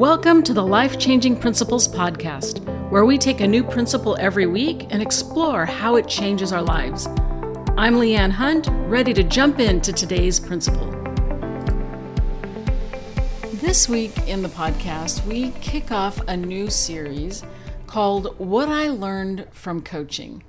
Welcome to the Life Changing Principles Podcast, where we take a new principle every week and explore how it changes our lives. I'm Leanne Hunt, ready to jump into today's principle. This week in the podcast, we kick off a new series called What I Learned from Coaching.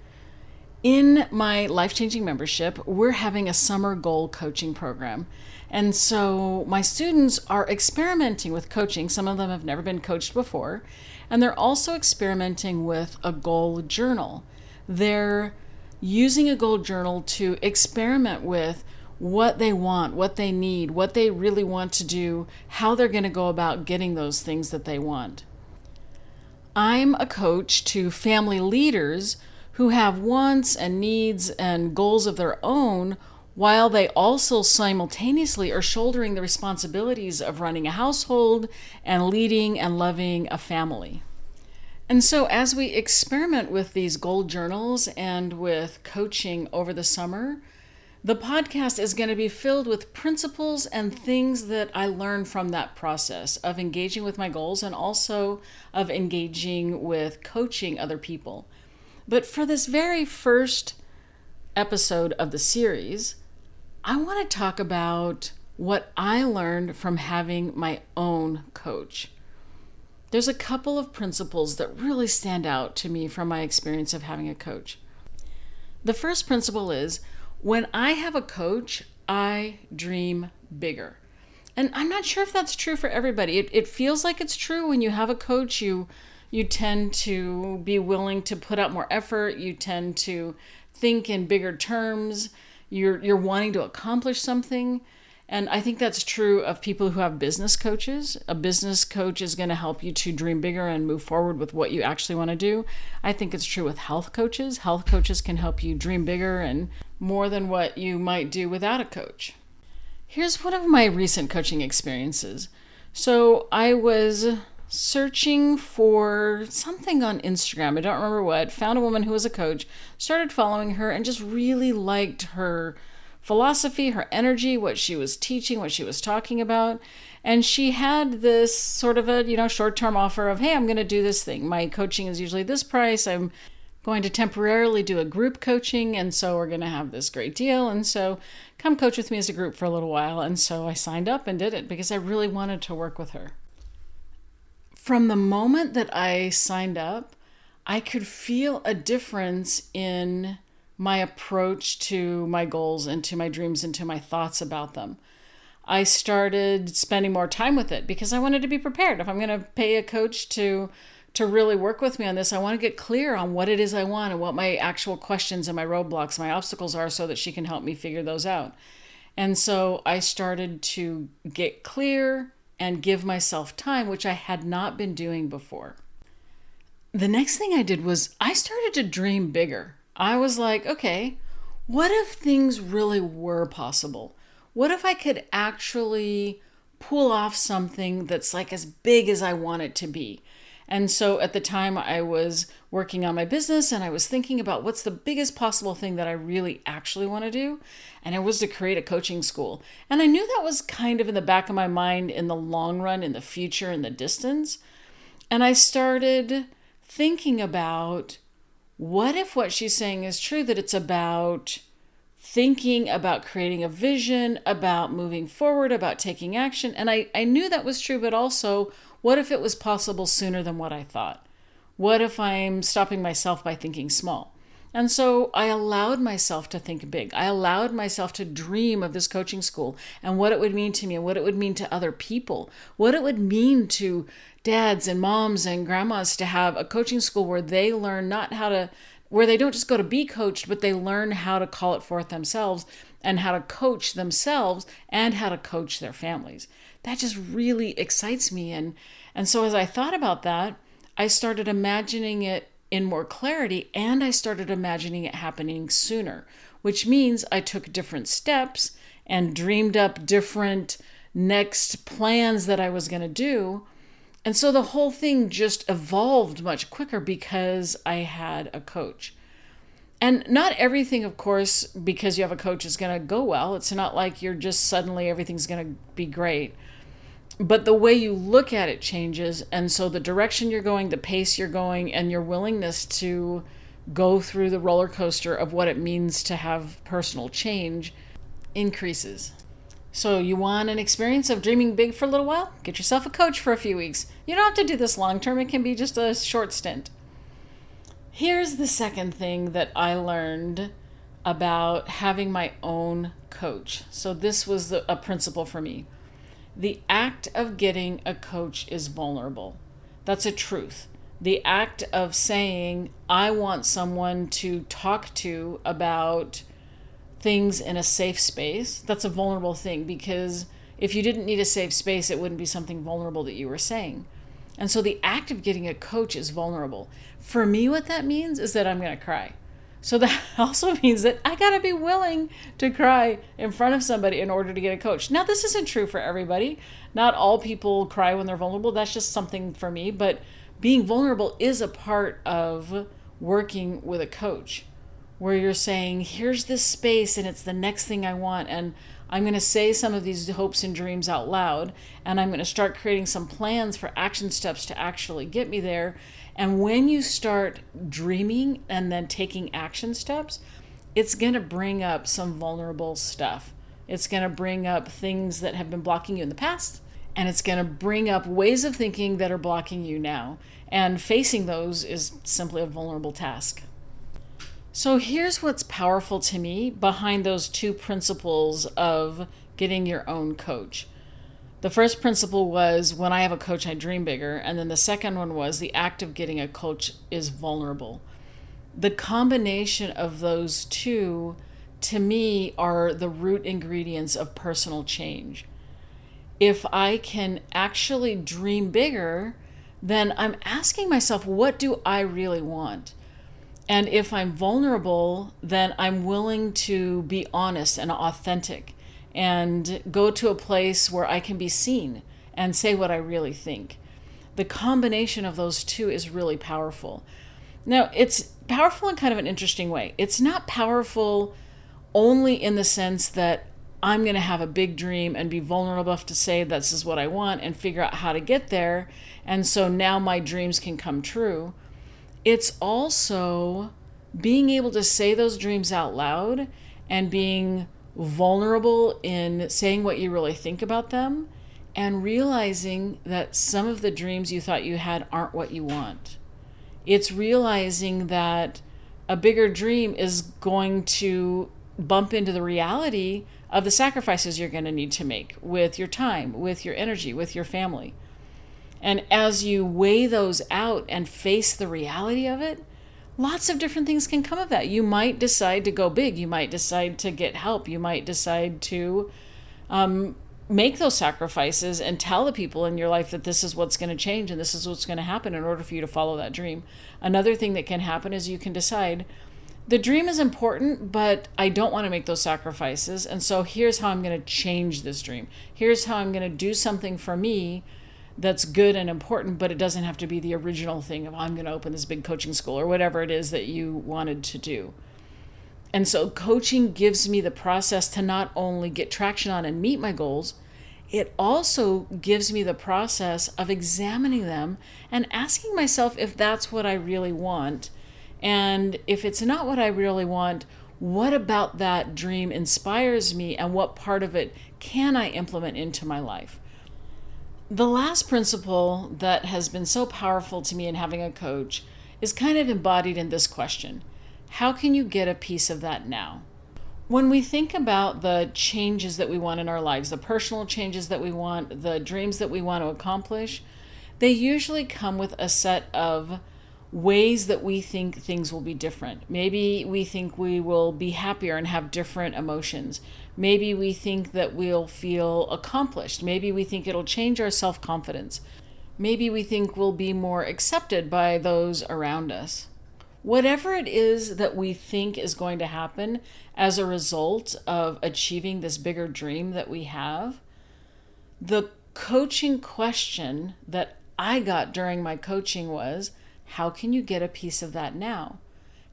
In my life changing membership, we're having a summer goal coaching program. And so my students are experimenting with coaching. Some of them have never been coached before. And they're also experimenting with a goal journal. They're using a goal journal to experiment with what they want, what they need, what they really want to do, how they're going to go about getting those things that they want. I'm a coach to family leaders who have wants and needs and goals of their own while they also simultaneously are shouldering the responsibilities of running a household and leading and loving a family. And so, as we experiment with these goal journals and with coaching over the summer, the podcast is going to be filled with principles and things that I learned from that process of engaging with my goals and also of engaging with coaching other people. But for this very first episode of the series, I want to talk about what I learned from having my own coach. There's a couple of principles that really stand out to me from my experience of having a coach. The first principle is when I have a coach, I dream bigger. And I'm not sure if that's true for everybody. It, it feels like it's true when you have a coach, you you tend to be willing to put out more effort, you tend to think in bigger terms you're you're wanting to accomplish something and I think that's true of people who have business coaches. A business coach is going to help you to dream bigger and move forward with what you actually want to do. I think it's true with health coaches. Health coaches can help you dream bigger and more than what you might do without a coach. Here's one of my recent coaching experiences. So I was searching for something on Instagram. I don't remember what. Found a woman who was a coach, started following her, and just really liked her philosophy, her energy, what she was teaching, what she was talking about. And she had this sort of a, you know, short-term offer of, "Hey, I'm going to do this thing. My coaching is usually this price. I'm going to temporarily do a group coaching, and so we're going to have this great deal. And so come coach with me as a group for a little while." And so I signed up and did it because I really wanted to work with her from the moment that I signed up, I could feel a difference in my approach to my goals and to my dreams and to my thoughts about them. I started spending more time with it because I wanted to be prepared. If I'm going to pay a coach to to really work with me on this, I want to get clear on what it is I want and what my actual questions and my roadblocks, my obstacles are so that she can help me figure those out. And so I started to get clear and give myself time, which I had not been doing before. The next thing I did was I started to dream bigger. I was like, okay, what if things really were possible? What if I could actually pull off something that's like as big as I want it to be? And so at the time, I was working on my business and I was thinking about what's the biggest possible thing that I really actually want to do. And it was to create a coaching school. And I knew that was kind of in the back of my mind in the long run, in the future, in the distance. And I started thinking about what if what she's saying is true, that it's about thinking about creating a vision, about moving forward, about taking action. And I, I knew that was true, but also what if it was possible sooner than what I thought? What if I'm stopping myself by thinking small? And so I allowed myself to think big. I allowed myself to dream of this coaching school and what it would mean to me and what it would mean to other people, what it would mean to dads and moms and grandmas to have a coaching school where they learn not how to, where they don't just go to be coached, but they learn how to call it forth themselves and how to coach themselves and how to coach their families. That just really excites me. And and so as i thought about that i started imagining it in more clarity and i started imagining it happening sooner which means i took different steps and dreamed up different next plans that i was going to do. And so the whole thing just evolved much quicker because i had a coach and not everything of course because you have a coach is going to go well it's not like you're just suddenly everything's going to be great but the way you look at it changes. And so the direction you're going, the pace you're going, and your willingness to go through the roller coaster of what it means to have personal change increases. So, you want an experience of dreaming big for a little while? Get yourself a coach for a few weeks. You don't have to do this long term, it can be just a short stint. Here's the second thing that I learned about having my own coach. So, this was the, a principle for me. The act of getting a coach is vulnerable. That's a truth. The act of saying, I want someone to talk to about things in a safe space, that's a vulnerable thing because if you didn't need a safe space, it wouldn't be something vulnerable that you were saying. And so the act of getting a coach is vulnerable. For me, what that means is that I'm going to cry. So that also means that I got to be willing to cry in front of somebody in order to get a coach. Now, this isn't true for everybody. Not all people cry when they're vulnerable. That's just something for me. But being vulnerable is a part of working with a coach where you're saying, here's this space and it's the next thing I want. And I'm going to say some of these hopes and dreams out loud. And I'm going to start creating some plans for action steps to actually get me there. And when you start dreaming and then taking action steps, it's going to bring up some vulnerable stuff. It's going to bring up things that have been blocking you in the past. And it's going to bring up ways of thinking that are blocking you now. And facing those is simply a vulnerable task. So here's what's powerful to me behind those two principles of getting your own coach. The first principle was when I have a coach, I dream bigger. And then the second one was the act of getting a coach is vulnerable. The combination of those two, to me, are the root ingredients of personal change. If I can actually dream bigger, then I'm asking myself, what do I really want? And if I'm vulnerable, then I'm willing to be honest and authentic and go to a place where I can be seen and say what I really think. The combination of those two is really powerful. Now, it's powerful in kind of an interesting way. It's not powerful only in the sense that I'm going to have a big dream and be vulnerable enough to say this is what I want and figure out how to get there. And so now my dreams can come true it's also being able to say those dreams out loud and being vulnerable in saying what you really think about them and realizing that some of the dreams you thought you had aren't what you want. It's realizing that a bigger dream is going to bump into the reality of the sacrifices you're going to need to make with your time, with your energy, with your family. And as you weigh those out and face the reality of it, lots of different things can come of that. You might decide to go big. You might decide to get help. You might decide to um, make those sacrifices and tell the people in your life that this is what's going to change and this is what's going to happen in order for you to follow that dream. Another thing that can happen is you can decide the dream is important, but I don't want to make those sacrifices. And so here's how I'm going to change this dream. Here's how I'm going to do something for me that's good and important, but it doesn't have to be the original thing of I'm going to open this big coaching school or whatever it is that you wanted to do. And so coaching gives me the process to not only get traction on and meet my goals, it also gives me the process of examining them and asking myself if that's what I really want. And if it's not what I really want, what about that dream inspires me and what part of it can I implement into my life? The last principle that has been so powerful to me in having a coach is kind of embodied in this question How can you get a piece of that now? When we think about the changes that we want in our lives, the personal changes that we want, the dreams that we want to accomplish, they usually come with a set of ways that we think things will be different. Maybe we think we will be happier and have different emotions. Maybe we think that we'll feel accomplished. Maybe we think it'll change our self confidence. Maybe we think we'll be more accepted by those around us. Whatever it is that we think is going to happen as a result of achieving this bigger dream that we have, the coaching question that I got during my coaching was how can you get a piece of that now?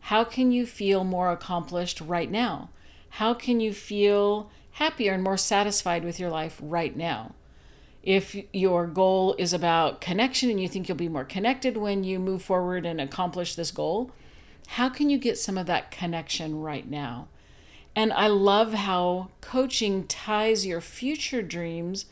How can you feel more accomplished right now? How can you feel happier and more satisfied with your life right now? If your goal is about connection and you think you'll be more connected when you move forward and accomplish this goal, how can you get some of that connection right now? And I love how coaching ties your future dreams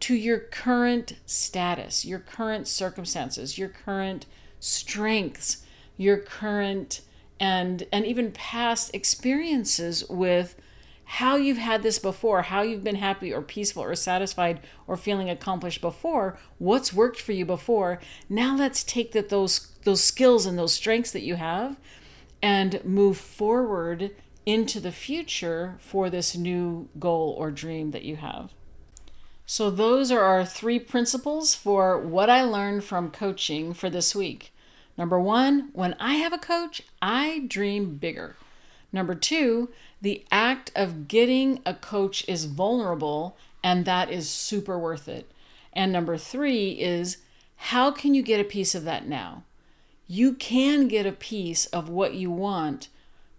to your current status, your current circumstances, your current strengths, your current and and even past experiences with how you've had this before, how you've been happy or peaceful or satisfied or feeling accomplished before, what's worked for you before. Now let's take that those those skills and those strengths that you have and move forward into the future for this new goal or dream that you have. So, those are our three principles for what I learned from coaching for this week. Number one, when I have a coach, I dream bigger. Number two, the act of getting a coach is vulnerable, and that is super worth it. And number three is how can you get a piece of that now? You can get a piece of what you want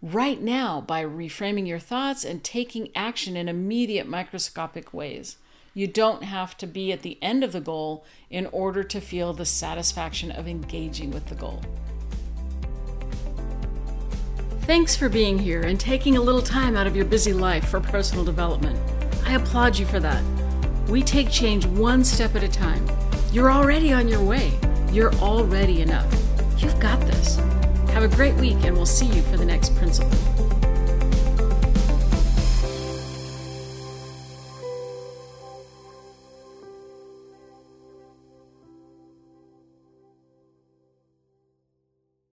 right now by reframing your thoughts and taking action in immediate microscopic ways. You don't have to be at the end of the goal in order to feel the satisfaction of engaging with the goal. Thanks for being here and taking a little time out of your busy life for personal development. I applaud you for that. We take change one step at a time. You're already on your way. You're already enough. You've got this. Have a great week, and we'll see you for the next principle.